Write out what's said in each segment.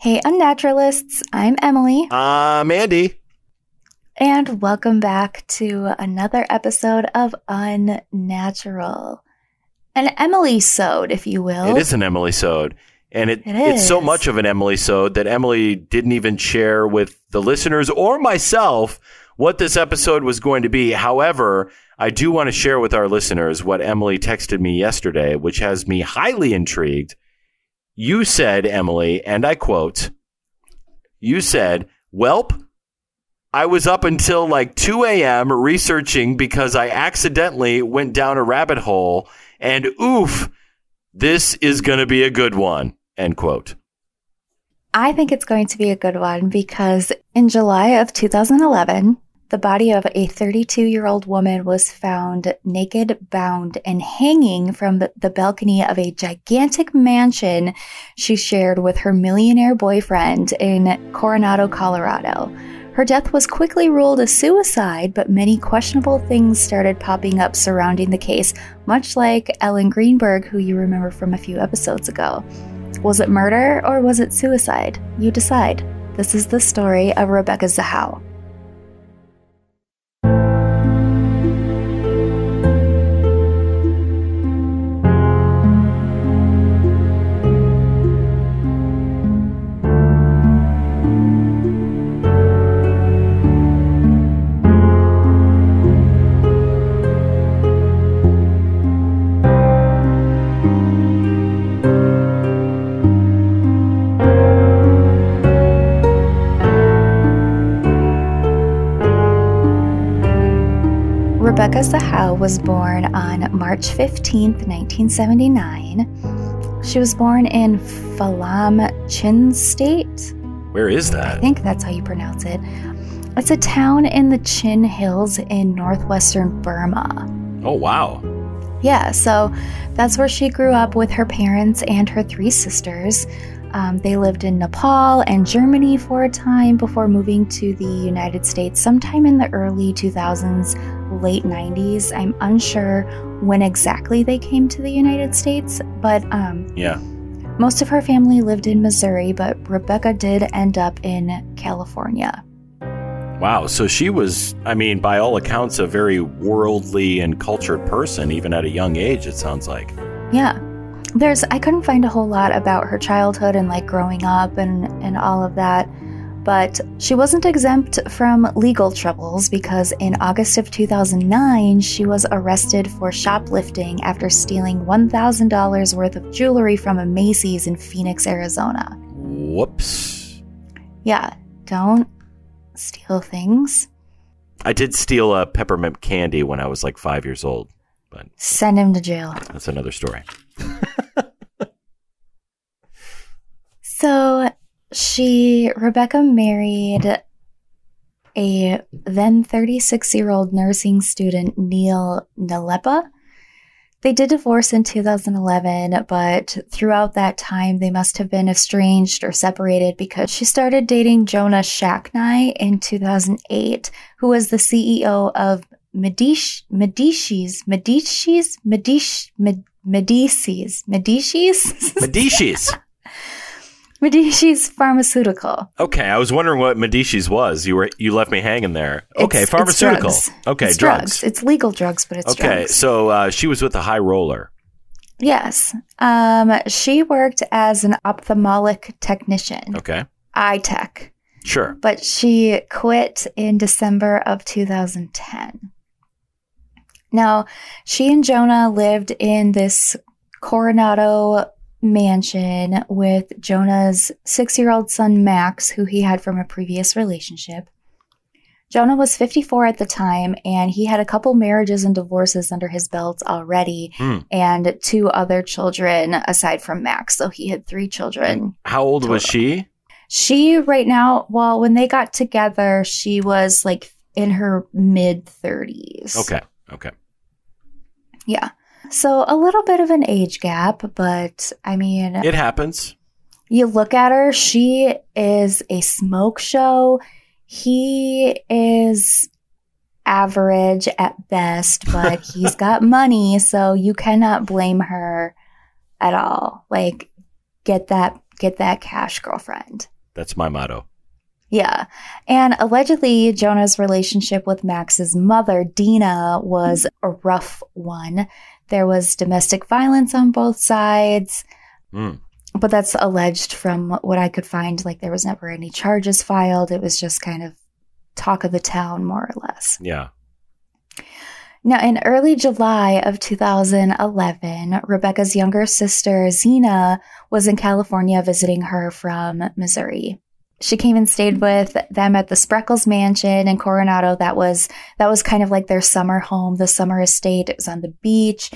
Hey, unnaturalists, I'm Emily. I'm Andy. And welcome back to another episode of Unnatural. An Emily sode, if you will. It is an Emily sode. And it, It it's so much of an Emily sode that Emily didn't even share with the listeners or myself what this episode was going to be. However, I do want to share with our listeners what Emily texted me yesterday, which has me highly intrigued. You said, Emily, and I quote, you said, Welp, I was up until like 2 a.m. researching because I accidentally went down a rabbit hole and oof, this is going to be a good one. End quote. I think it's going to be a good one because in July of 2011, the body of a 32 year old woman was found naked, bound, and hanging from the- the balcony of a gigantic mansion she shared with her millionaire boyfriend in Coronado, Colorado. Her death was quickly ruled a suicide, but many questionable things started popping up surrounding the case, much like Ellen Greenberg, who you remember from a few episodes ago. Was it murder or was it suicide? You decide. This is the story of Rebecca Zahau. Rebecca Zahau was born on March 15th, 1979. She was born in Falam, Chin State. Where is that? I think that's how you pronounce it. It's a town in the Chin Hills in northwestern Burma. Oh, wow. Yeah, so that's where she grew up with her parents and her three sisters. Um, they lived in Nepal and Germany for a time before moving to the United States sometime in the early 2000s, late 90s. I'm unsure when exactly they came to the United States, but um, Yeah. most of her family lived in Missouri, but Rebecca did end up in California. Wow. So she was, I mean, by all accounts, a very worldly and cultured person, even at a young age, it sounds like. Yeah. There's I couldn't find a whole lot about her childhood and like growing up and and all of that. But she wasn't exempt from legal troubles because in August of 2009, she was arrested for shoplifting after stealing $1,000 worth of jewelry from a Macy's in Phoenix, Arizona. Whoops. Yeah, don't steal things. I did steal a peppermint candy when I was like five years old, but Send him to jail. that's another story. So she, Rebecca married a then 36 year old nursing student, Neil Nalepa. They did divorce in 2011, but throughout that time, they must have been estranged or separated because she started dating Jonah Shacknai in 2008, who was the CEO of Medici, Medici's, Medici's, Medici, Medici's, Medici's, Medici's. Medici's Pharmaceutical. Okay, I was wondering what Medici's was. You were you left me hanging there. Okay, It's- it's pharmaceutical. drugs. Okay, it's drugs. It's legal drugs, but it's drugs. Okay, drugs. so uh, she was with a high roller. Yes. Um, she worked as an ophthalmic technician, Okay, eye tech, sure. but she quit in December of 2010. Now, she and Jonah lived in this Coronado mansion with Jonah's six year old son, Max, who he had from a previous relationship. Jonah was 54 at the time, and he had a couple marriages and divorces under his belt already, Hmm. and two other children aside from Max. So he had three children. How old was she? She, right now, well, when they got together, she was like in her mid 30s. Okay, okay. Yeah. So a little bit of an age gap, but I mean, It happens. you look at her, she is a smoke show. He is average at best, but he's got money, so you cannot blame her at all. Like, get that get that cash, girlfriend. That's my motto. Yeah. And allegedly, Jonah's relationship with Max's mother, Dina, was a rough one. There was domestic violence on both sides. Mm. But that's alleged from what I could find. Like, there was never any charges filed. It was just kind of talk of the town, more or less. Yeah. Now, in early July of 2011, Rebecca's younger sister, Xena, was in California visiting her from Missouri. She came and stayed with them at the Spreckels Mansion in Coronado. That was that was kind of like their summer home, the summer estate. It was on the beach.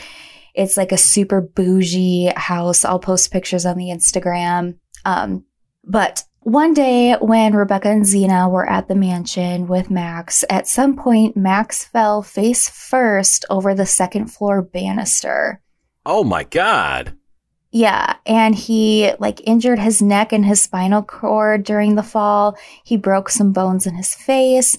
It's like a super bougie house. I'll post pictures on the Instagram. Um, but one day when Rebecca and Xena were at the mansion with Max, at some point Max fell face first over the second floor banister. Oh my god. Yeah, and he like injured his neck and his spinal cord during the fall. He broke some bones in his face.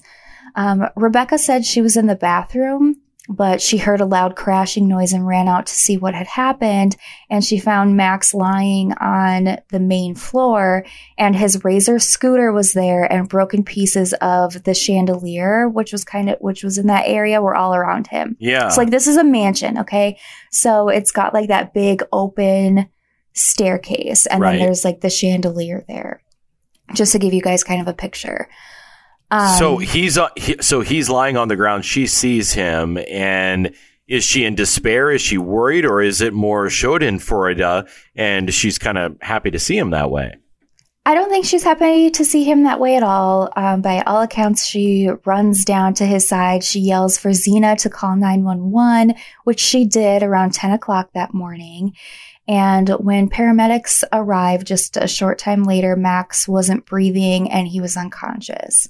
Um, Rebecca said she was in the bathroom but she heard a loud crashing noise and ran out to see what had happened. And she found Max lying on the main floor, and his razor scooter was there, and broken pieces of the chandelier, which was kind of which was in that area, were all around him. Yeah. It's like this is a mansion, okay? So it's got like that big open staircase, and Right. then there's like the chandelier there. Just to give you guys kind of a picture. Um, so he's uh, he, so he's lying on the ground. She sees him, and is she in despair? Is she worried, or is it more Schadenfreude, and she's kind of happy to see him that way? I don't think she's happy to see him that way at all. Um, by all accounts, she runs down to his side. She yells for Xena to call 911, which she did around 10 o'clock that morning. And when paramedics arrived just a short time later, Max wasn't breathing and he was unconscious.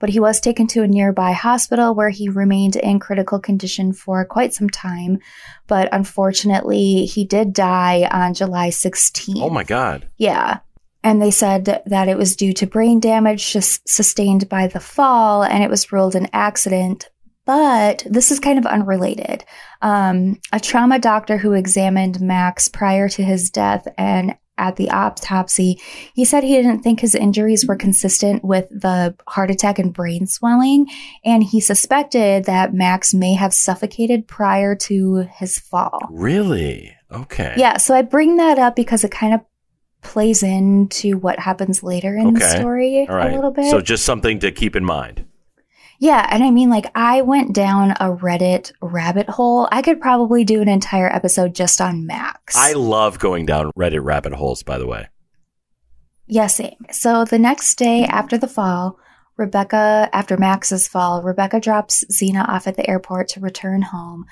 But he was taken to a nearby hospital where he remained in critical condition for quite some time. But unfortunately, he did die on July 16th. Oh my god! Yeah. And they said that it was due to brain damage sustained by the fall and it was ruled an accident. But this is kind of unrelated. Um, a trauma doctor who examined Max prior to his death and at the autopsy, he said he didn't think his injuries were consistent with the heart attack and brain swelling. And he suspected that Max may have suffocated prior to his fall. Really? Okay. Yeah, so I bring that up because it kind of plays into what happens later in the story right. a little bit. So just something to keep in mind. Yeah, and I mean, like, I went down a Reddit rabbit hole. I could probably do an entire episode just on Max. I love going down Reddit rabbit holes. By the way. Yeah, same. So the next day after the fall, Rebecca, after Max's fall, Rebecca drops Xena off at the airport to return home.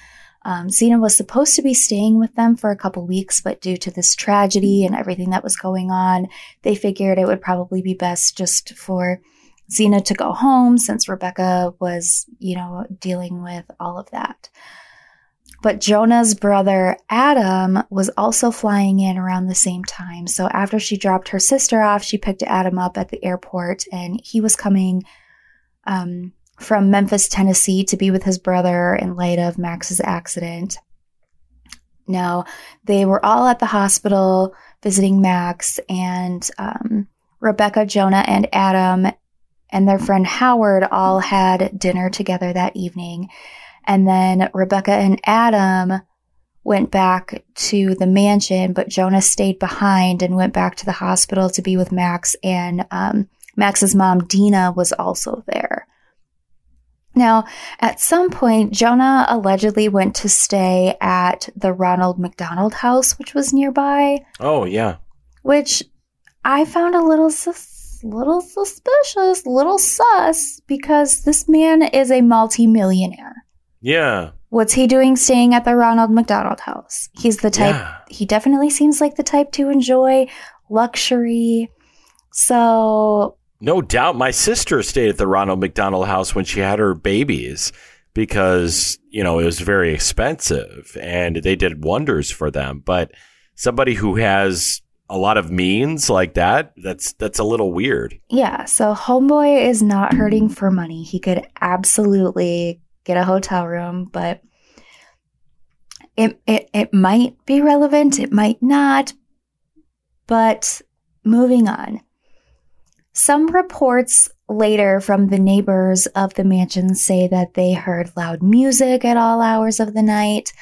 Um, Xena was supposed to be staying with them for a couple weeks, but due to this tragedy and everything that was going on, they figured it would probably be best just for Xena to go home since Rebecca was, you know, dealing with all of that. But Jonah's brother Adam was also flying in around the same time. So after she dropped her sister off, she picked Adam up at the airport and he was coming um, from Memphis, Tennessee to be with his brother in light of Max's accident. Now, they were all at the hospital visiting Max, and um, Rebecca, Jonah, and Adam and their friend Howard all had dinner together that evening. And then Rebecca and Adam went back to the mansion, but Jonah stayed behind and went back to the hospital to be with Max. And um, Max's mom, Dina, was also there. Now, at some point, Jonah allegedly went to stay at the Ronald McDonald house, which was nearby, Oh yeah. which I found a little sus- little suspicious, little sus, because this man is a multimillionaire. Yeah. What's he doing staying at the Ronald McDonald house? He's the type, Yeah. he definitely seems like the type to enjoy luxury. So, No doubt. My sister stayed at the Ronald McDonald House when she had her babies because, you know, it was very expensive and they did wonders for them. But somebody who has a lot of means like that, that's that's a little weird. yeah, so Homeboy is not hurting for money. He could absolutely get a hotel room, but it, it, it might be relevant, it might not. But moving on. Some reports later from the neighbors of the mansion say that they heard loud music at all hours of the night.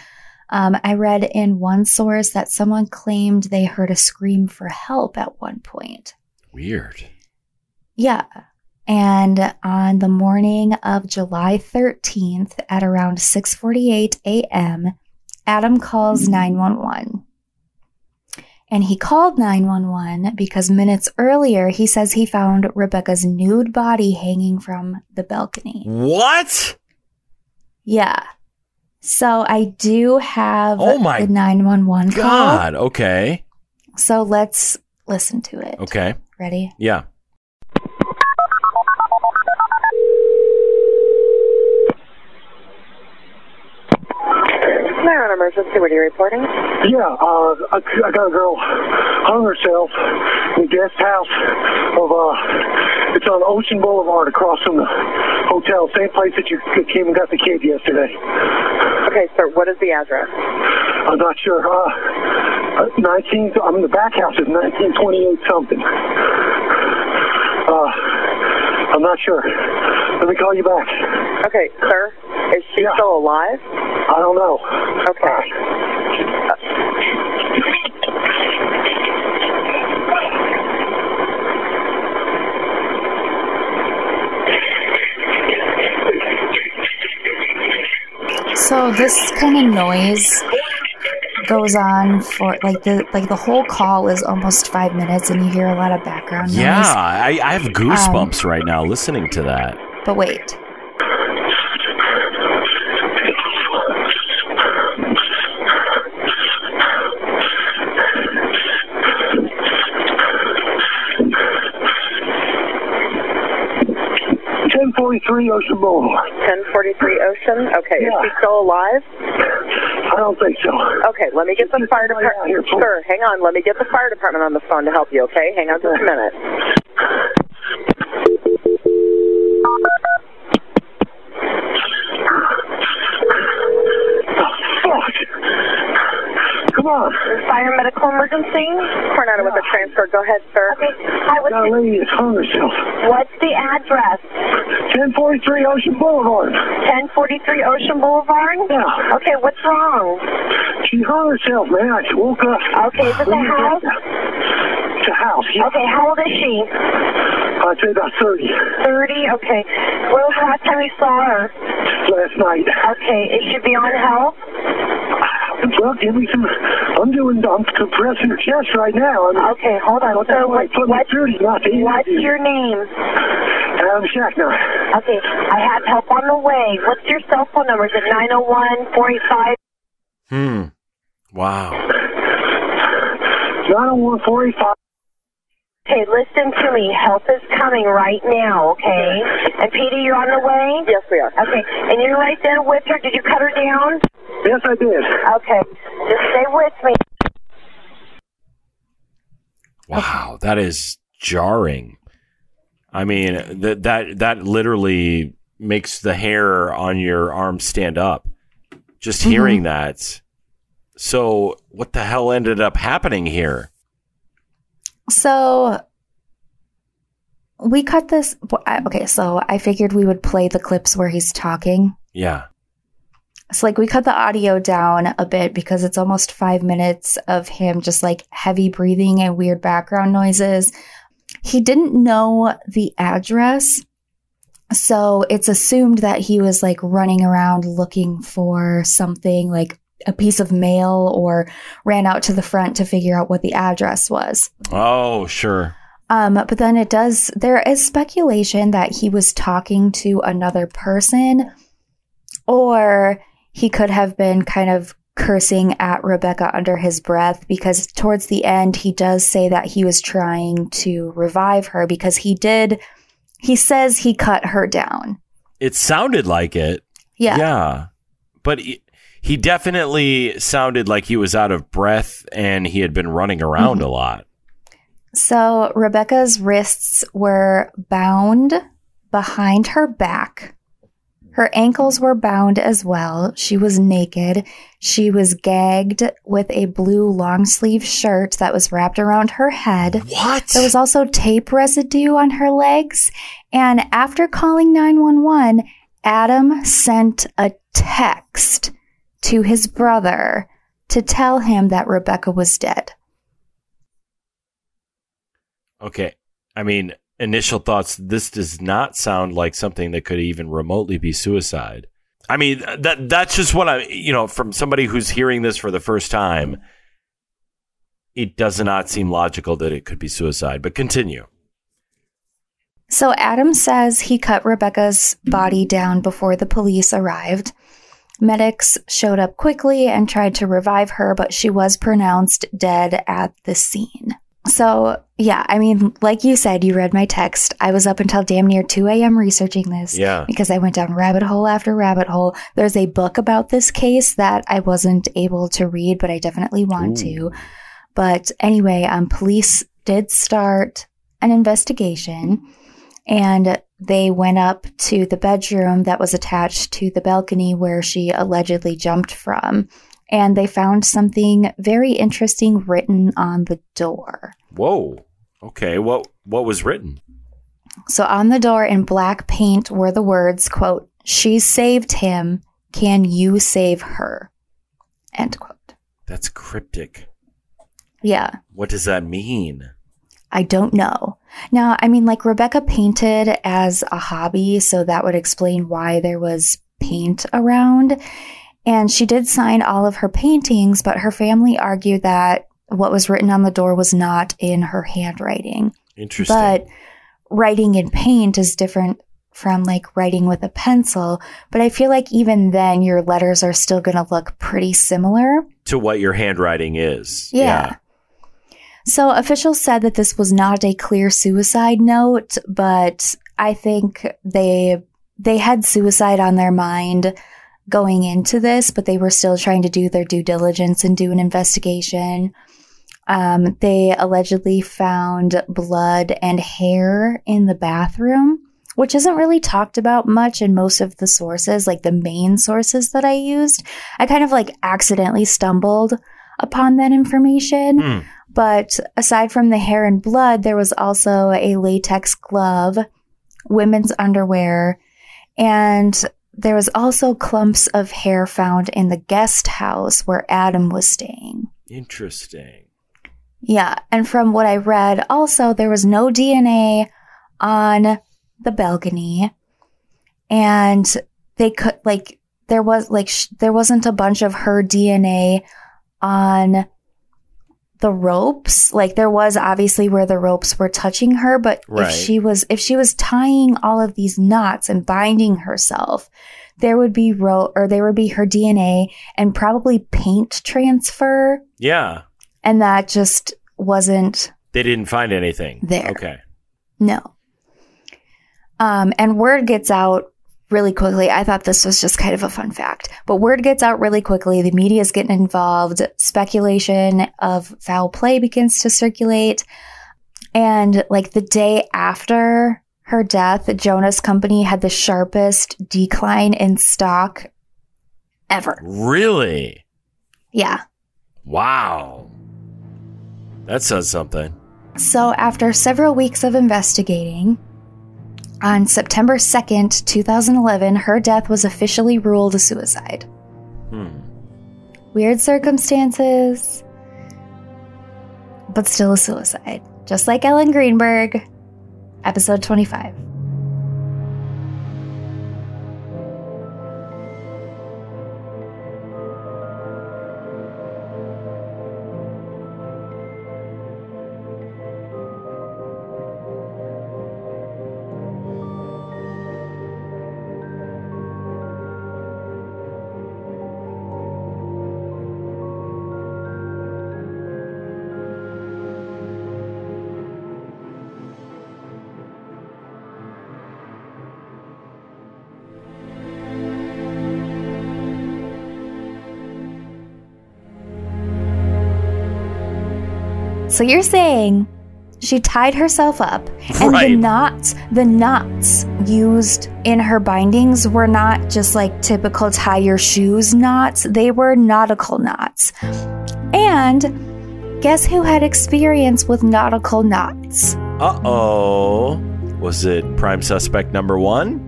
Um, I read in one source that someone claimed they heard a scream for help at one point. Weird. Yeah. And on the morning of July 13th at around 6:48 a.m., Adam calls 911. And he called 911 because minutes earlier he says he found Rebecca's nude body hanging from the balcony. What? Yeah. So I do have Oh my the 911 call. God. Okay. So let's listen to it. Okay. Ready? Yeah. Clear on emergency. What are you reporting? Yeah, uh, I, I got a girl hung herself in the guest house of, uh, it's on Ocean Boulevard across from the hotel, same place that you came and got the kid yesterday. Okay, sir. What is the address? I'm not sure, uh, uh 19, I mean, the back house is 1928 something. Uh, I'm not sure. Let me call you back. Okay, sir. Is she Yeah. still alive? I don't know. Okay. So this kind of noise goes on for like the like the whole call is almost five minutes, and you hear a lot of background noise. Yeah. I, I have goosebumps um, right now listening to that. But wait, 1043 Ocean Boulevard. 1043 Ocean? Okay. Yeah. Is he still alive? I don't think so. Okay, let me get the fire department. Sure, hang on. Let me get the fire department on the phone to help you, okay? Hang on just a minute. Emergency. Coronado with a transfer. Go ahead, sir. Okay. Hi, what's, Got a lady that's hung herself. what's the address? 1043 Ocean Boulevard. 1043 Ocean Boulevard? Yeah. Okay, what's wrong? She hung herself, man. I woke up. Okay, is it the house? It's a house. Yeah. Okay, how old is she? I'd say about 30 30? Okay. When was the last time you saw her? last night. Okay, is she beyond help? Well, give me some. I'm doing. I'm compressing her chest right now. I'm, Okay, hold on. What So the what, what, through not the what's interview. your name? Adam Shacknai. Okay, I have help on the way. What's your cell phone number? Is it 901 485? Hmm. Wow. 901 485. Okay, listen to me. Help is coming right now, okay? And Petey, you're on the way? Yes, we are. Okay, and you're right there with her. Did you cut her down? Yes, I did. Okay, just stay with me. Wow. That is jarring. I mean, that that that literally makes the hair on your arm stand up. Just hearing mm-hmm. that. So, what the hell ended up happening here? So we cut this. Okay, so I figured we would play the clips where he's talking. Yeah. So like we cut the audio down a bit because it's almost five minutes of him just like heavy breathing and weird background noises. He didn't know the address. So it's assumed that he was like running around looking for something like a piece of mail or ran out to the front to figure out what the address was. Oh, sure. Um, but then it does, there is speculation that he was talking to another person, or he could have been kind of cursing at Rebecca under his breath because towards the end, he does say that he was trying to revive her because he did, he says he cut her down. It sounded like it. Yeah. Yeah. But he, he definitely sounded like he was out of breath and he had been running around mm-hmm. a lot. So Rebecca's wrists were bound behind her back. Her ankles were bound as well. She was naked. She was gagged with a blue long sleeve shirt that was wrapped around her head. What? There was also tape residue on her legs. And after calling 911, Adam sent a text to his brother to tell him that Rebecca was dead. okay. I mean, initial thoughts. This does not sound like something that could even remotely be suicide. I mean, that that's just what I, you know, from somebody who's hearing this for the first time. It does not seem logical that it could be suicide. But continue. So Adam says he cut Rebecca's body down before the police arrived. Medics showed up quickly and tried to revive her, but she was pronounced dead at the scene. So, yeah, I mean, like you said, you read my text. I was up until damn near 2 a.m. researching this Yeah. because I went down rabbit hole after rabbit hole. There's a book about this case that I wasn't able to read, but I definitely want Ooh. to. But anyway, um, police did start an investigation and they went up to the bedroom that was attached to the balcony where she allegedly jumped from. And they found something very interesting written on the door. Whoa. Okay. What what was written? So on the door in black paint were the words, quote, She saved him. Can you save her? End quote. That's cryptic. Yeah. What does that mean? I don't know. Now, I mean, like Rebecca painted as a hobby, so that would explain why there was paint around. And she did sign all of her paintings, but her family argued that what was written on the door was not in her handwriting. Interesting. But writing in paint is different from like writing with a pencil. But I feel like even then, your letters are still going to look pretty similar. to what your handwriting is. Yeah. So officials said that this was not a clear suicide note, but I think they they had suicide on their mind going into this, but they were still trying to do their due diligence and do an investigation. Um, they allegedly found blood and hair in the bathroom, which isn't really talked about much in most of the sources, like the main sources that I used. I kind of like accidentally stumbled upon that information. Hmm. But aside from the hair and blood, there was also a latex glove, women's underwear, and there was also clumps of hair found in the guest house where Adam was staying. Interesting. Yeah, and from what I read, also there was no DNA on the balcony, and they could like there was like sh- there wasn't a bunch of her DNA on the ropes. Like there was obviously where the ropes were touching her, but Right. if she was if she was tying all of these knots and binding herself, there would be ro- or there would be her DNA and probably paint transfer Yeah. and that just wasn't They didn't find anything. There. Okay. no. Um, and word gets out really quickly. I thought this was just kind of a fun fact, but word gets out really quickly. The media is getting involved. Speculation of foul play begins to circulate. And like the day after her death, Jonah's Company had the sharpest decline in stock ever. Really? Yeah. Wow. That says something. So, after several weeks of investigating, on September 2nd, 2011, her death was officially ruled a suicide. Hmm. Weird circumstances, but still a suicide. Just like Ellen Greenberg, episode 25. So, you're saying She tied herself up, and the knots, the knots used in her bindings were not just like typical tie your shoes knots, they were nautical knots. And guess who had experience with nautical knots? Uh oh. Was it prime suspect number one?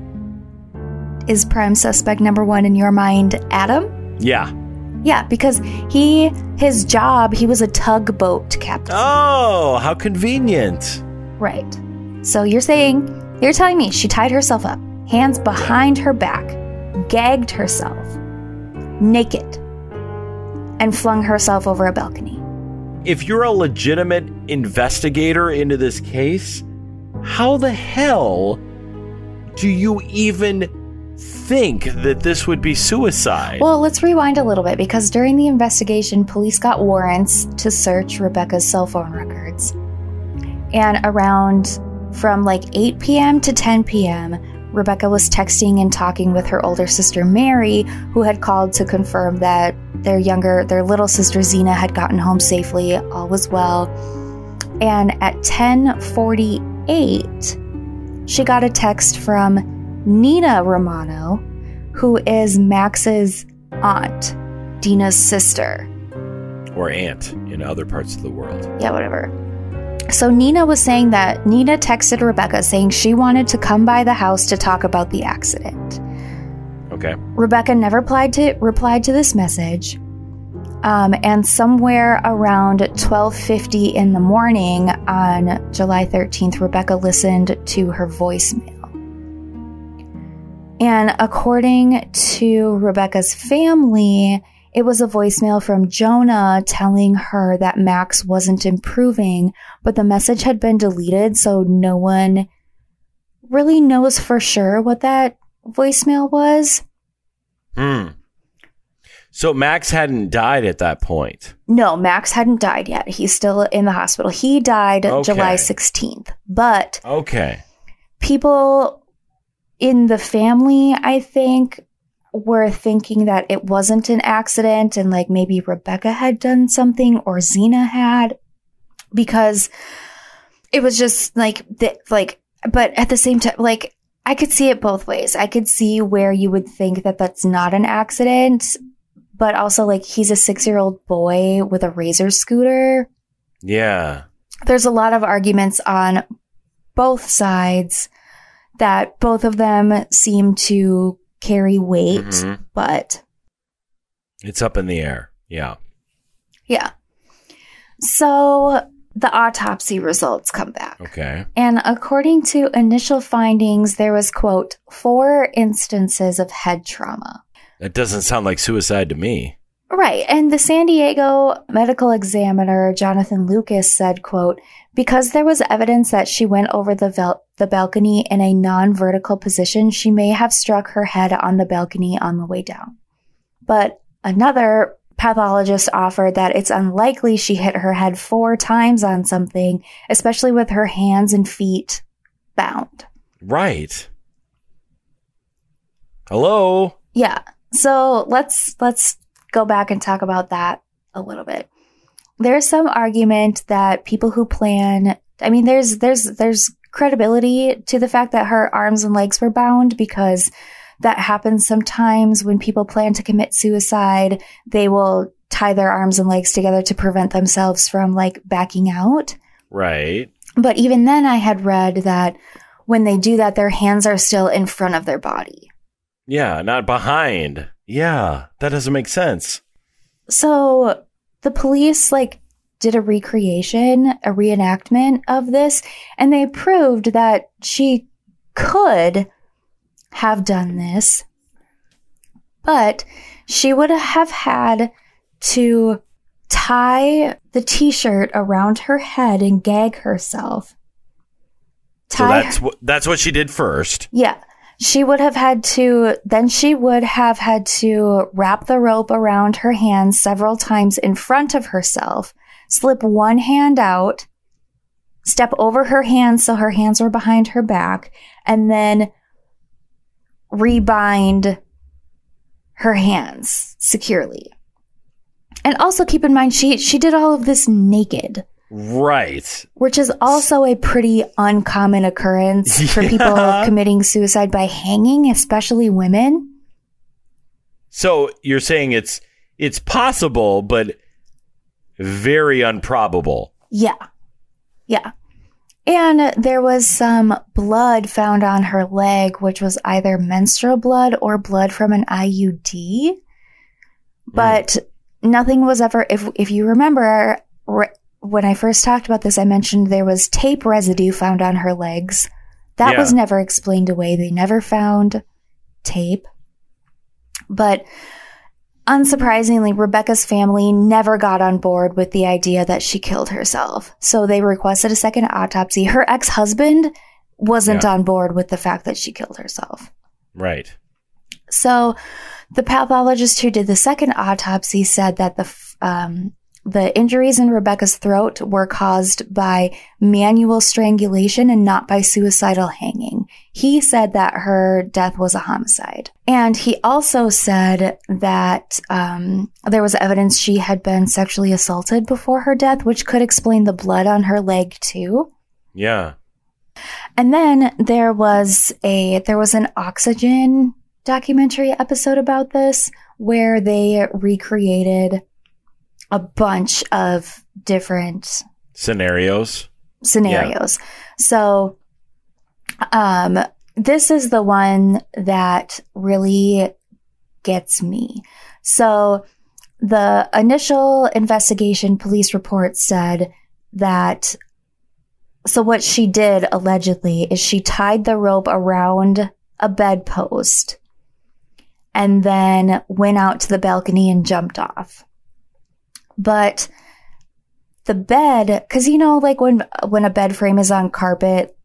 Is prime suspect number one in your mind Adam? Yeah. Yeah, because he, his job, he was a tugboat captain. Oh, how convenient. Right. So you're saying, you're telling me she tied herself up, hands behind her back, gagged herself, naked, and flung herself over a balcony. If you're a legitimate investigator into this case, how the hell do you even think that this would be suicide? Well, let's rewind a little bit because during the investigation, police got warrants to search Rebecca's cell phone records. And around from like 8 p.m. to 10 p.m., Rebecca was texting and talking with her older sister Mary, who had called to confirm that their younger, their little sister Xena had gotten home safely, all was well. And at 10:48, she got a text from Nina Romano, who is Max's aunt, Dina's sister. or aunt in other parts of the world. Yeah, whatever. So Nina was saying that Nina texted Rebecca saying she wanted to come by the house to talk about the accident. Okay. Rebecca never replied to replied to this message. Um, and somewhere around 12:50 in the morning on July 13th, Rebecca listened to her voicemail. And according to Rebecca's family, it was a voicemail from Jonah telling her that Max wasn't improving, but the message had been deleted, so no one really knows for sure what that voicemail was. Hmm. So Max hadn't died at that point. No, Max hadn't died yet. He's still in the hospital. He died Okay. July 16th. But Okay. people in the family, I think, were thinking that it wasn't an accident and like maybe Rebecca had done something or Xena had because it was just like the, like but at the same time like I could see it both ways. I could see where you would think that that's not an accident, but also like he's a 6-year-old boy with a razor scooter Yeah. there's a lot of arguments on both sides that both of them seem to carry weight, Mhm. but It's up in the air. Yeah. yeah. So the autopsy results come back. Okay. And according to initial findings, there was, quote, four instances of head trauma. That doesn't sound like suicide to me. Right. And the San Diego medical examiner, Jonathan Lucas, said, quote, because there was evidence that she went over the, vel- the balcony in a non-vertical position, she may have struck her head on the balcony on the way down. But another pathologist offered that it's unlikely she hit her head four times on something, especially with her hands and feet bound. Right. Hello. Yeah. So let's let's go back and talk about that a little bit. There's some argument that people who plan I mean there's there's there's credibility to the fact that her arms and legs were bound because that happens sometimes when people plan to commit suicide, they will tie their arms and legs together to prevent themselves from like backing out. Right. But even then I had read that when they do that their hands are still in front of their body. Yeah, not behind. Yeah, that doesn't make sense. So the police like did a recreation, a reenactment of this, and they proved that she could have done this, but she would have had to tie the t-shirt around her head and gag herself. So Tie that's what that's what she did first. yeah. She would have had to, then she would have had to wrap the rope around her hands several times in front of herself, slip one hand out, step over her hands so her hands were behind her back, and then rebind her hands securely. And also keep in mind, she, she did all of this naked. Right. which is also a pretty uncommon occurrence for people committing suicide by hanging, especially women. So you're saying it's it's possible, but very improbable. Yeah. Yeah. And there was some blood found on her leg, which was either menstrual blood or blood from an IUD. Hmm. But nothing was ever, if, if you remember, re- when I first talked about this, I mentioned there was tape residue found on her legs. That Yeah. was never explained away. They never found tape. But unsurprisingly, Rebecca's family never got on board with the idea that she killed herself. So they requested a second autopsy. Her ex husband wasn't Yeah. on board with the fact that she killed herself. Right. So the pathologist who did the second autopsy said that the um, the injuries in Rebecca's throat were caused by manual strangulation and not by suicidal hanging. He said that her death was a homicide. And he also said that um, there was evidence she had been sexually assaulted before her death, which could explain the blood on her leg too. Yeah. And then there was a there was an oxygen documentary episode about this where they recreated a bunch of different Scenarios. scenarios. So um this is the one that really gets me. So the initial investigation police report said that so what she did allegedly is she tied the rope around a bedpost and then went out to the balcony and jumped off. But the bed, cause you know, like when, when a bed frame is on carpet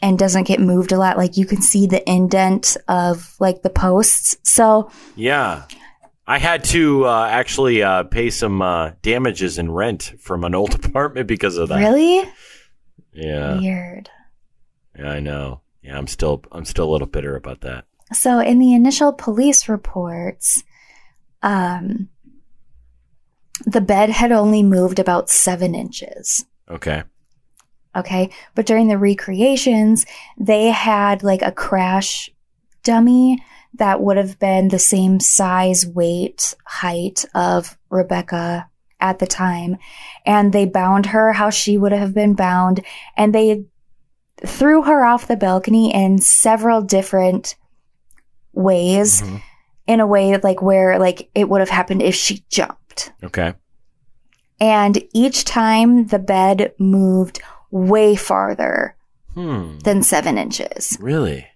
and doesn't get moved a lot, like you can see the indent of like the posts. So Yeah. I had to uh, actually uh, pay some uh, damages in rent from an old apartment because of that. really Yeah. weird. Yeah, I know. Yeah, I'm still I'm still a little bitter about that. So in the initial police reports, um, the bed had only moved about seven inches. Okay. Okay. But during the recreations, they had like a crash dummy that would have been the same size, weight, height of Rebecca at the time. And they bound her how she would have been bound. And they threw her off the balcony in several different ways Mhm. in a way like where like it would have happened if she jumped. Okay. And each time the bed moved way farther Hmm. than seven inches. Really?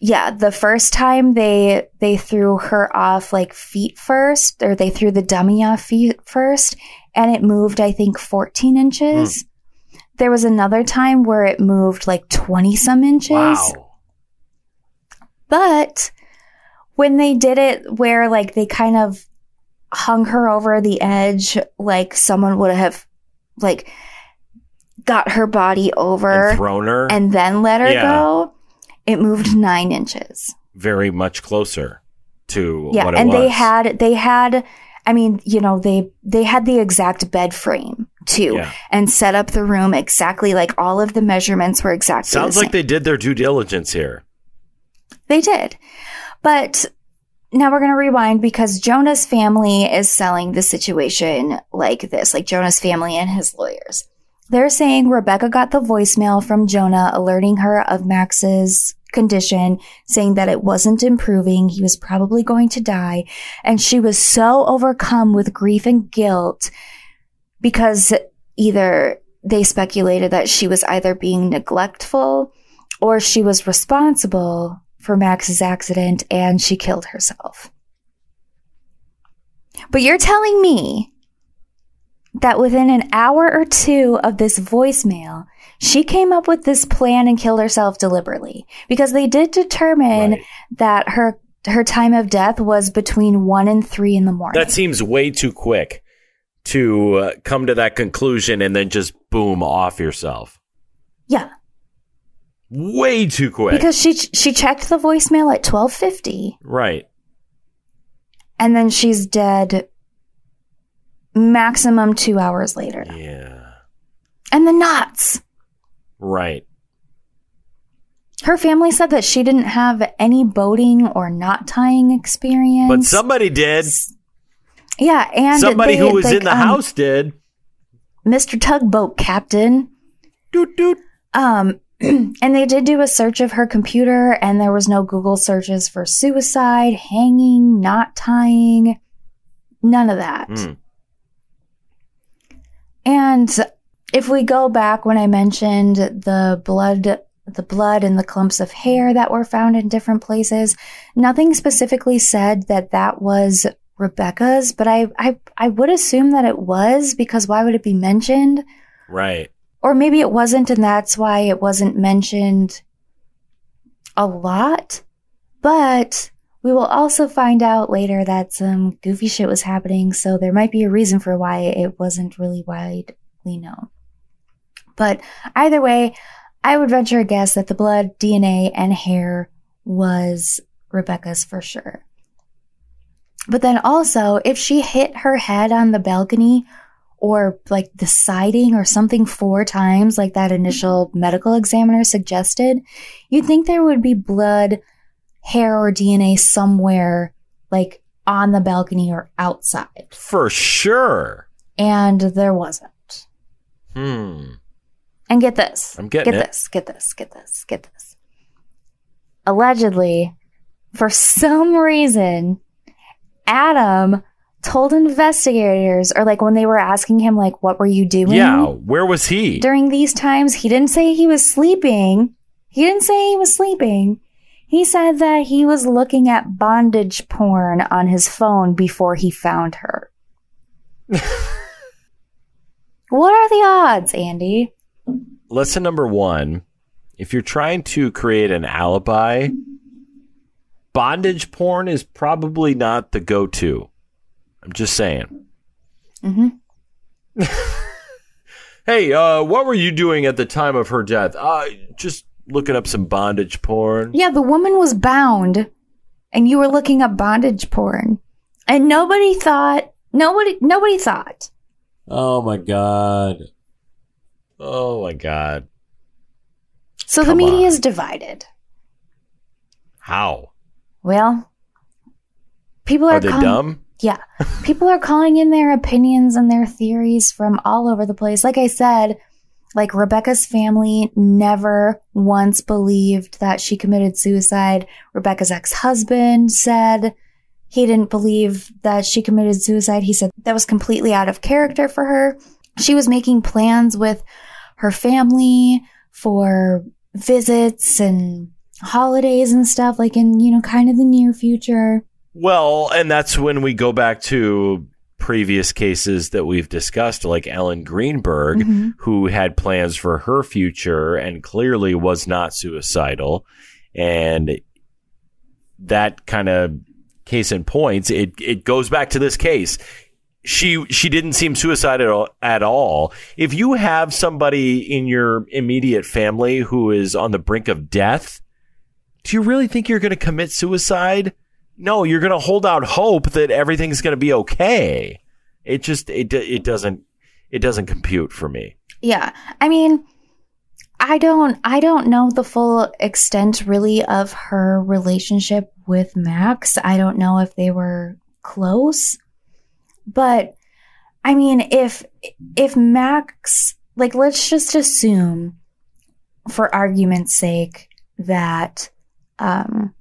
Yeah, the first time they they threw her off like feet first, or they threw the dummy off feet first, and it moved I think fourteen inches. There was another time where it moved like twenty some inches. Wow. But when they did it where like they kind of hung her over the edge, like someone would have like got her body over And thrown her and then let her Yeah. go, it moved nine inches. very much closer to Yeah, what it and was. they had they had I mean, you know, they they had the exact bed frame too, Yeah. and set up the room exactly like all of the measurements were exactly. Sounds the like they did their due diligence here. They did. But now we're going to rewind because Jonah's family is selling the situation like this, like Jonah's family and his lawyers. They're saying Rebecca got the voicemail from Jonah alerting her of Max's condition, saying that it wasn't improving. He was probably going to die. And she was so overcome with grief and guilt because either they speculated that she was either being neglectful or she was responsible for Max's accident and she killed herself. But you're telling me that within an hour or two of this voicemail, she came up with this plan and killed herself deliberately because they did determine Right. that her her time of death was between 1 and 3 in the morning. That seems way too quick to uh, come to that conclusion and then just boom off yourself. yeah, Way too quick. because she she checked the voicemail at 12:50 right. and then she's dead maximum 2 hours later. Yeah. And the knots. Right. Her family said that she didn't have any boating or knot tying experience. But somebody did. yeah, and Somebody they- who was like, in the um, house did. Mr. Tugboat Captain. Doot doot. Um, and they did do a search of her computer, and there was no Google searches for suicide, hanging, knot tying, none of that. Hmm. And if we go back when I mentioned the blood, the blood and the clumps of hair that were found in different places, nothing specifically said that that was Rebecca's, but I, I, I would assume that it was because why would it be mentioned? Right. Or maybe it wasn't, and that's why it wasn't mentioned a lot. But we will also find out later that some goofy shit was happening, so there might be a reason for why it wasn't really widely known. But either way, I would venture a guess that the blood, DNA, and hair was Rebecca's for sure. But then also, if she hit her head on the balcony or like the siding or something four times, like that initial medical examiner suggested, you'd think there would be blood, hair, or DNA somewhere like on the balcony or outside. For sure. And there wasn't. Hmm. And get this. I'm getting get it. this, get this, get this, get this. Allegedly, for some reason, Adam told investigators, or like when they were asking him, like, what were you doing? Yeah. Where was he? During these times, he didn't say he was sleeping. He didn't say he was sleeping. He said that he was looking at bondage porn on his phone before he found her. what are the odds, Andy? Lesson number one if you're trying to create an alibi, bondage porn is probably not the go to. I'm just saying. hmm Hey, uh, what were you doing at the time of her death? Uh, just looking up some bondage porn. Yeah, the woman was bound, and you were looking up bondage porn, and nobody thought. Nobody. Nobody thought. Oh my god. Oh my god. So the Come media is divided. How? Well, people are, Are they calling- dumb? Yeah, people are calling in their opinions and their theories from all over the place. Like I said, like Rebecca's family never once believed that she committed suicide. Rebecca's ex-husband said he didn't believe that she committed suicide. He said that was completely out of character for her. She was making plans with her family for visits and holidays and stuff, like in, you know, kind of the near future. Well, and that's when we go back to previous cases that we've discussed, like Ellen Greenberg, Mhm. who had plans for her future and clearly was not suicidal. And that kind of case in points, it, it goes back to this case. She she didn't seem suicidal at all. If you have somebody in your immediate family who is on the brink of death, do you really think you're going to commit suicide? No, you're going to hold out hope that everything's going to be okay. It just it it doesn't it doesn't compute for me. Yeah. I mean, I don't I don't know the full extent really of her relationship with Max. I don't know if they were close. But I mean, if if Max like let's just assume for argument's sake that um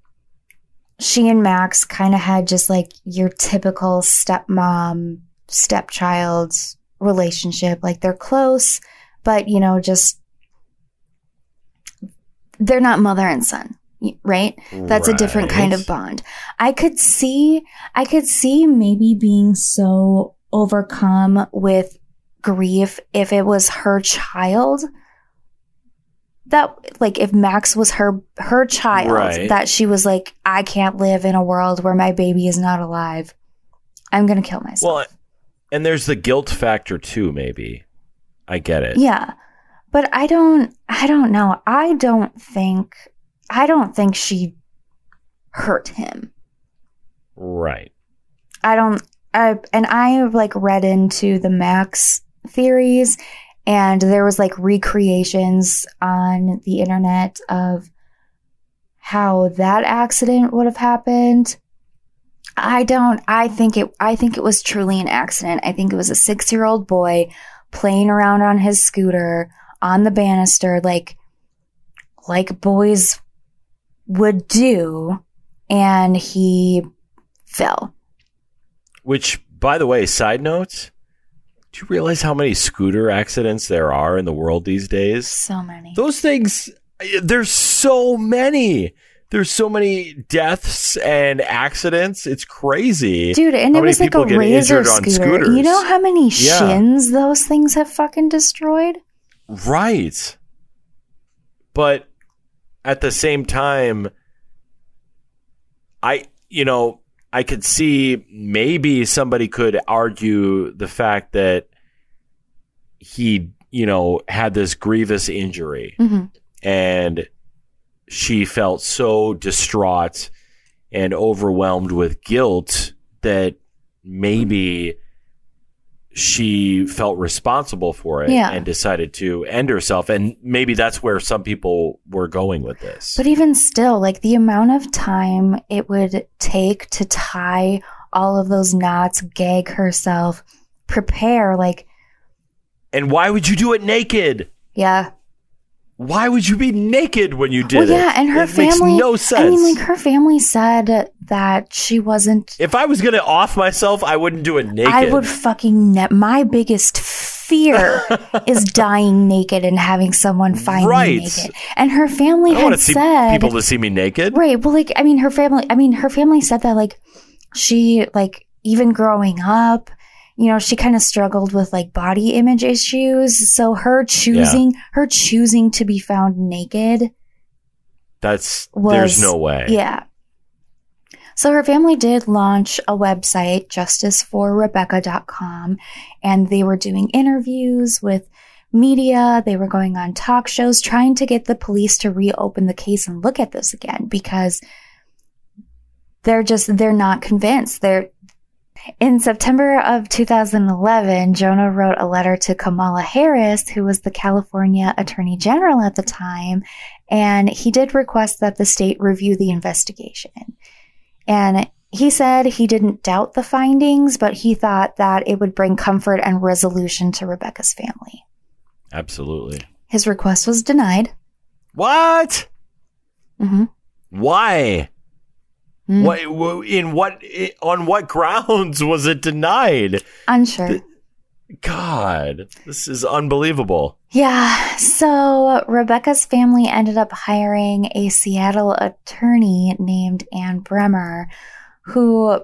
she and Max kind of had just like your typical stepmom stepchild relationship. Like they're close but you know just they're not mother and son right? That's a different kind of bond. I could see i could see maybe being so overcome with grief if it was her child that like if max was her her child Right. that she was like i can't live in a world where my baby is not alive i'm gonna kill myself Well, and there's the guilt factor too. Maybe I get it. Yeah. But I don't I don't know. I don't think I don't think she hurt him. Right. I don't I and I have like read into the Max theories And there was like recreations on the internet of how that accident would have happened. I don't I think it I think it was truly an accident. I think it was a 6-year-old boy playing around on his scooter on the banister like like boys would do and he fell. Which, by the way, side notes, do you realize how many scooter accidents there are in the world these days? So many. Those things, there's so many. There's so many deaths and accidents. It's crazy. Dude, and how it was like a razor scooter. You know how many Yeah. shins those things have fucking destroyed? Right. But at the same time, I, you know, I could see maybe somebody could argue the fact that he, you know, had this grievous injury hmm and she felt so distraught and overwhelmed with guilt that maybe she felt responsible for it Yeah. and decided to end herself and maybe that's where some people were going with this But even still, like the amount of time it would take to tie all of those knots, gag herself, prepare, like, and why would you do it naked yeah. Why would you be naked when you did well, yeah, it and her it family. makes no sense I mean, like, her family said that she wasn't. if i was gonna off myself i wouldn't do it naked I would fucking. Ne- my biggest fear is dying naked and having someone find Right. me naked. And her family i had see said. people to see me naked Right. Well, like, I mean, her family, I mean, her family said that, like, she, like, even growing up, you know, she kind of struggled with, like, body image issues. So her choosing, her choosing to be found naked. that's Was- there's no way Yeah. So her family did launch a website, justiceforrebecca.com, and they were doing interviews with media. They were going on talk shows trying to get the police to reopen the case and look at this again because they're just, they're not convinced. They're, in September of 2011, Jonah wrote a letter to Kamala Harris, who was the California Attorney General at the time, and he did request that the state review the investigation. And he said he didn't doubt the findings, but he thought that it would bring comfort and resolution to Rebecca's family. absolutely His request was denied. what hmm Why? Mm. What in what on what grounds was it denied? Unsure. God, this is unbelievable. Yeah, so Rebecca's family ended up hiring a Seattle attorney named Anne Bremer, who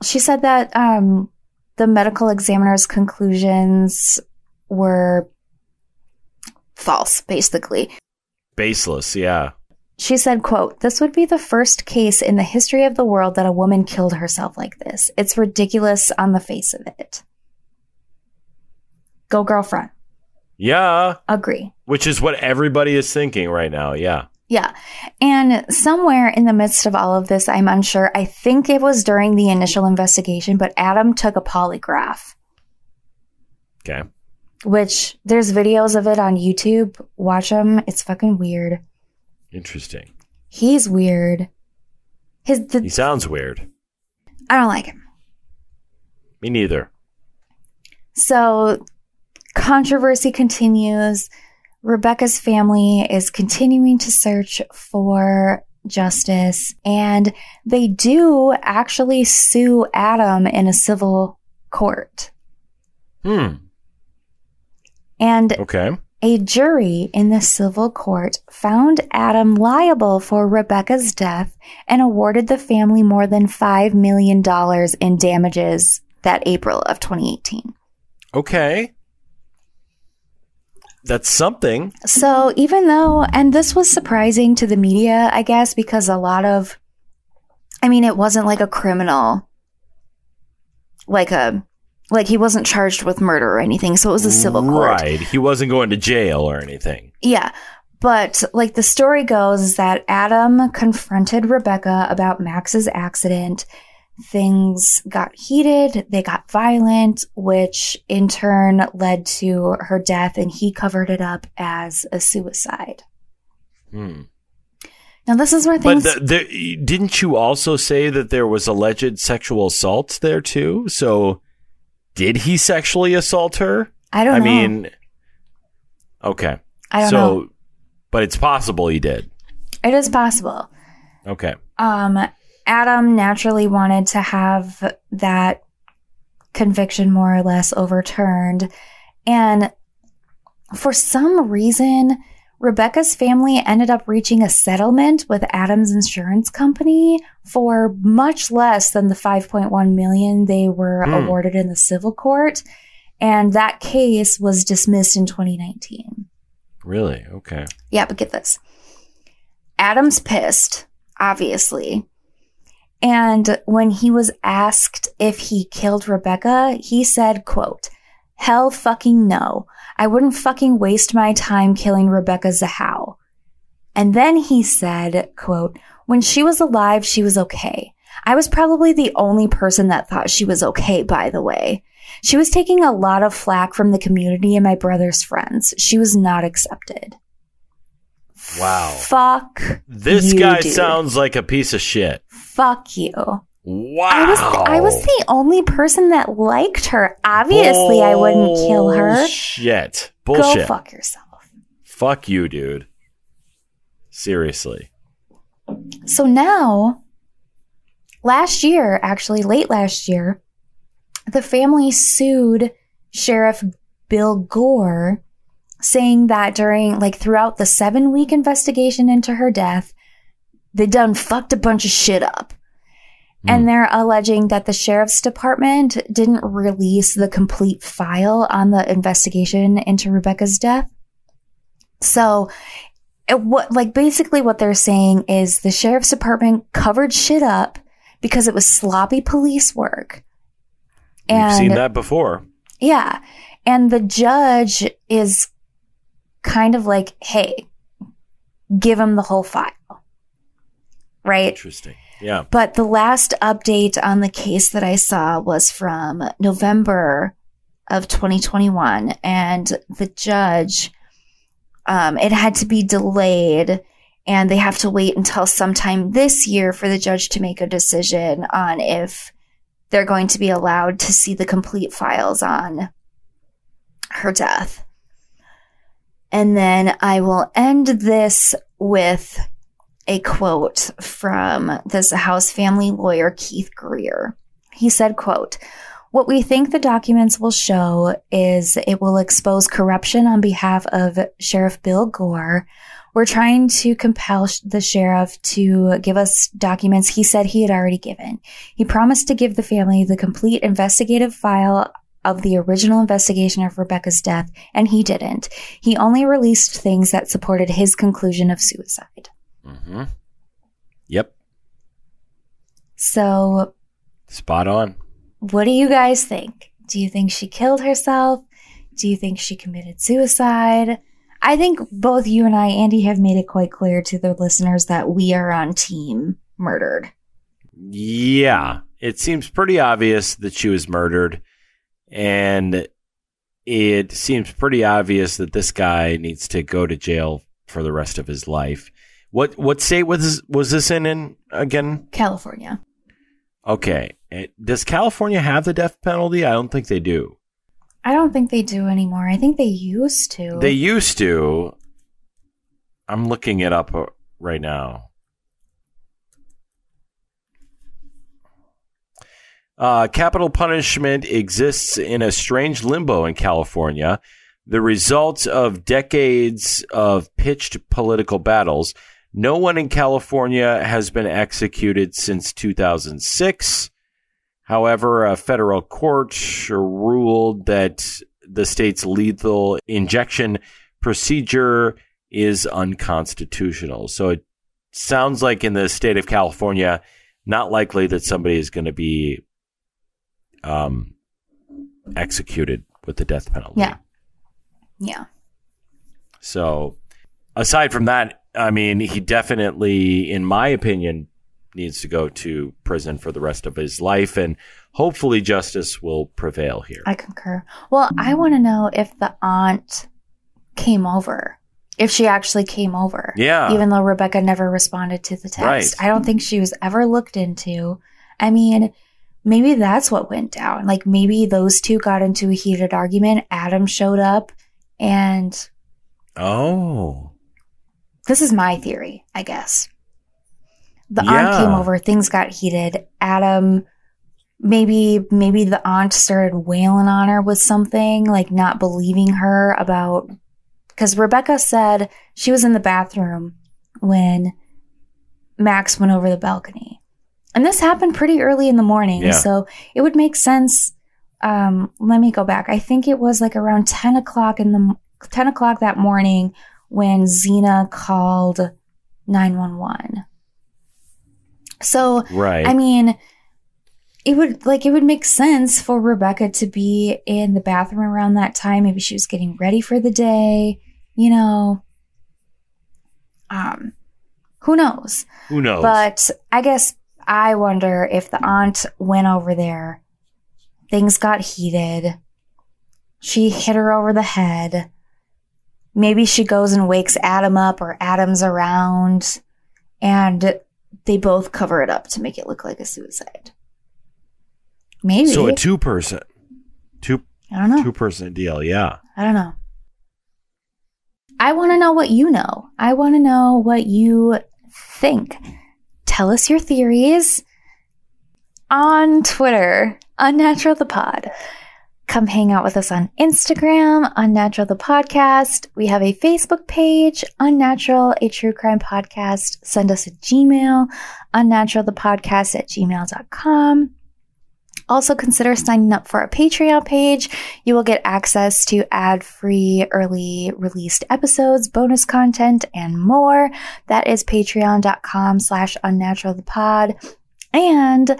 she said that um, the medical examiner's conclusions were false, basically. Baseless, yeah. She said, quote, This would be the first case in the history of the world that a woman killed herself like this. It's ridiculous on the face of it. Go, girlfriend. Yeah, Agree. which is what everybody is thinking right now. Yeah. Yeah. And somewhere in the midst of all of this, I'm unsure. I think it was during the initial investigation, but Adam took a polygraph, Okay. which there's videos of it on YouTube. Watch them. It's fucking weird. Interesting. He's weird. His, He sounds weird. I don't like him. Me neither. So controversy continues. Rebecca's family is continuing to search for justice and they do actually sue Adam in a civil court. Hmm. And Okay. A jury in the civil court found Adam liable for Rebecca's death and awarded the family more than $5 million in damages that April of 2018. Okay. That's something. So even though, and this was surprising to the media, I guess, because a lot of, I mean, it wasn't like a criminal, like a, like he wasn't charged with murder or anything. So it was a civil court. Right. He wasn't going to jail or anything. Yeah. But like the story goes is that Adam confronted Rebecca about Max's accident. things got heated, they got violent, which in turn led to her death, and he covered it up as a suicide. Hmm. Now, this is where But things. the, the, didn't you also say that there was alleged sexual assault there too? So did he sexually assault her? I don't know. I know. mean, okay. I don't so, know. but it's possible he did. It is possible. Okay. Um, Adam naturally wanted to have that conviction more or less overturned. And for some reason, Rebecca's family ended up reaching a settlement with Adam's insurance company for much less than the 5.1 million they were Hmm. awarded in the civil court. And that case was dismissed in 2019. Really? Okay. Yeah, but get this. Adam's pissed, obviously. And when he was asked if he killed Rebecca, he said, quote, Hell fucking no. I wouldn't fucking waste my time killing Rebecca Zahau. And then he said, quote, When she was alive, she was okay. I was probably the only person that thought she was okay, by the way. She was taking a lot of flack from the community and my brother's friends. She was not accepted. Wow. Fuck. This you, guy dude. sounds like a piece of shit. Fuck you. Wow. I was I was the only person that liked her. Obviously, I wouldn't kill her. Shit. Go fuck yourself. Fuck you, dude. Seriously. So now, last year, actually late last year, the family sued Sheriff Bill Gore, saying that during, like, throughout the seven week investigation into her death, they done fucked a bunch of shit up. And hmm. they're alleging that the sheriff's department didn't release the complete file on the investigation into Rebecca's death. So, it, what, like, basically what they're saying is the sheriff's department covered shit up because it was sloppy police work. And We've seen that before. yeah. And the judge is kind of like, hey, give him the whole file. Right? Interesting. Yeah. But the last update on the case that I saw was from November of 2021. And the judge, um, it had to be delayed and they have to wait until sometime this year for the judge to make a decision on if they're going to be allowed to see the complete files on her death. And then I will end this with a quote from this House family lawyer, Keith Greer. He said, quote, what we think the documents will show is it will expose corruption on behalf of Sheriff Bill Gore. We're trying to compel the sheriff to give us documents he said he had already given. He promised to give the family the complete investigative file of the original investigation of Rebecca's death, and he didn't. He only released things that supported his conclusion of suicide. Mm-hmm. Yep. So, Spot on. what do you guys think? Do you think she killed herself? Do you think she committed suicide? I think both you and I, Andy, have made it quite clear to the listeners that we are on team murdered. Yeah. It seems pretty obvious that she was murdered. And it seems pretty obvious that this guy needs to go to jail for the rest of his life. What what state was this, was this in, in again? California. Okay. Eh, Does California have the death penalty? I don't think they do. I don't think they do anymore. I think they used to. They used to. I'm looking it up uh, right now. Uh, capital punishment exists in a strange limbo in California, the result of decades of pitched political battles. No one in California has been executed since 2006. However, a federal court ruled that the state's lethal injection procedure is unconstitutional. So it sounds like in the state of California, not likely that somebody is going to be um, executed with the death penalty. Yeah. Yeah. So, aside from that, I mean, he definitely, in my opinion, needs to go to prison for the rest of his life, and hopefully justice will prevail here. I concur. Well, I mm-hmm. want to know if the aunt came over. If she actually came over. Yeah. Even though Rebecca never responded to the text. Right. I don't think she was ever looked into. I mean, maybe that's what went down. Like maybe those two got into a heated argument. Adam showed up and oh. This is my theory, I guess. The aunt came over, things got heated. Adam maybe maybe the aunt started wailing on her with something, like not believing her about because Rebecca said she was in the bathroom when Max went over the balcony. And this happened pretty early in the morning. Yeah. So it would make sense. Um, let me go back. I think it was like around 10 o'clock in the 10 o'clock that morning when Xena called 911. So, Right. I mean, it would like it would make sense for Rebecca to be in the bathroom around that time. Maybe she was getting ready for the day, you know. Um, who knows? Who knows? But I guess I wonder if the aunt went over there, things got heated. She hit her over the head. Maybe she goes and wakes Adam up or Adam's around and they both cover it up to make it look like a suicide. Maybe. so a two person, two I don't know. two person deal. Yeah. I don't know. I want to know what you know. I want to know what you think. Tell us your theories on Twitter, Unnatural the Pod. Come hang out with us on Instagram, Unnatural the Podcast. We have a Facebook page, Unnatural, a true crime podcast. Send us a Gmail, unnatural the podcast at gmail.com. Also, consider signing up for our Patreon page. You will get access to ad free, early released episodes, bonus content, and more. That is patreon.com slash unnatural the pod. And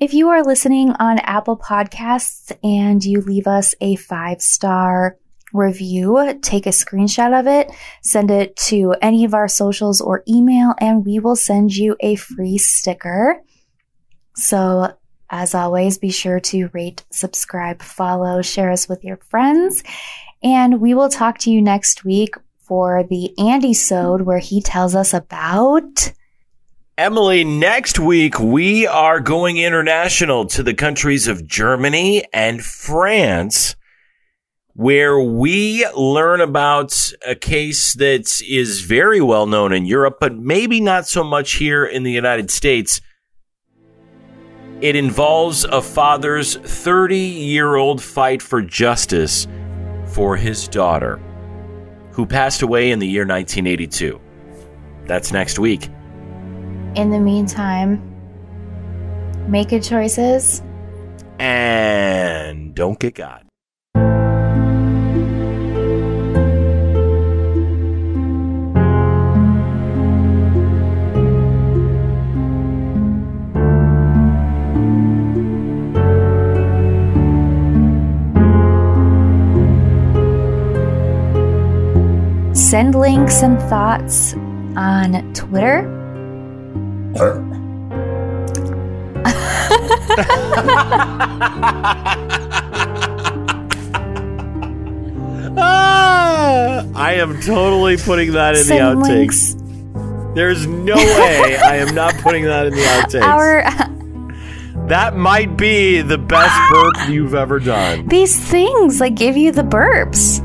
if you are listening on Apple Podcasts and you leave us a five star review, take a screenshot of it, send it to any of our socials or email, and we will send you a free sticker. So as always, be sure to rate, subscribe, follow, share us with your friends. And we will talk to you next week for the Andy Sode where he tells us about Emily, next week we are going international to the countries of Germany and France, where we learn about a case that is very well known in Europe, but maybe not so much here in the United States. It involves a father's 30 year old fight for justice for his daughter, who passed away in the year 1982. That's next week. In the meantime, make good choices. And don't get God. Send links and thoughts on Twitter. Ah, I am totally putting that in the outtakes. links. There's no way I am not putting that in the outtakes. Our that might be the best burp you've ever done. these things like give you the burps.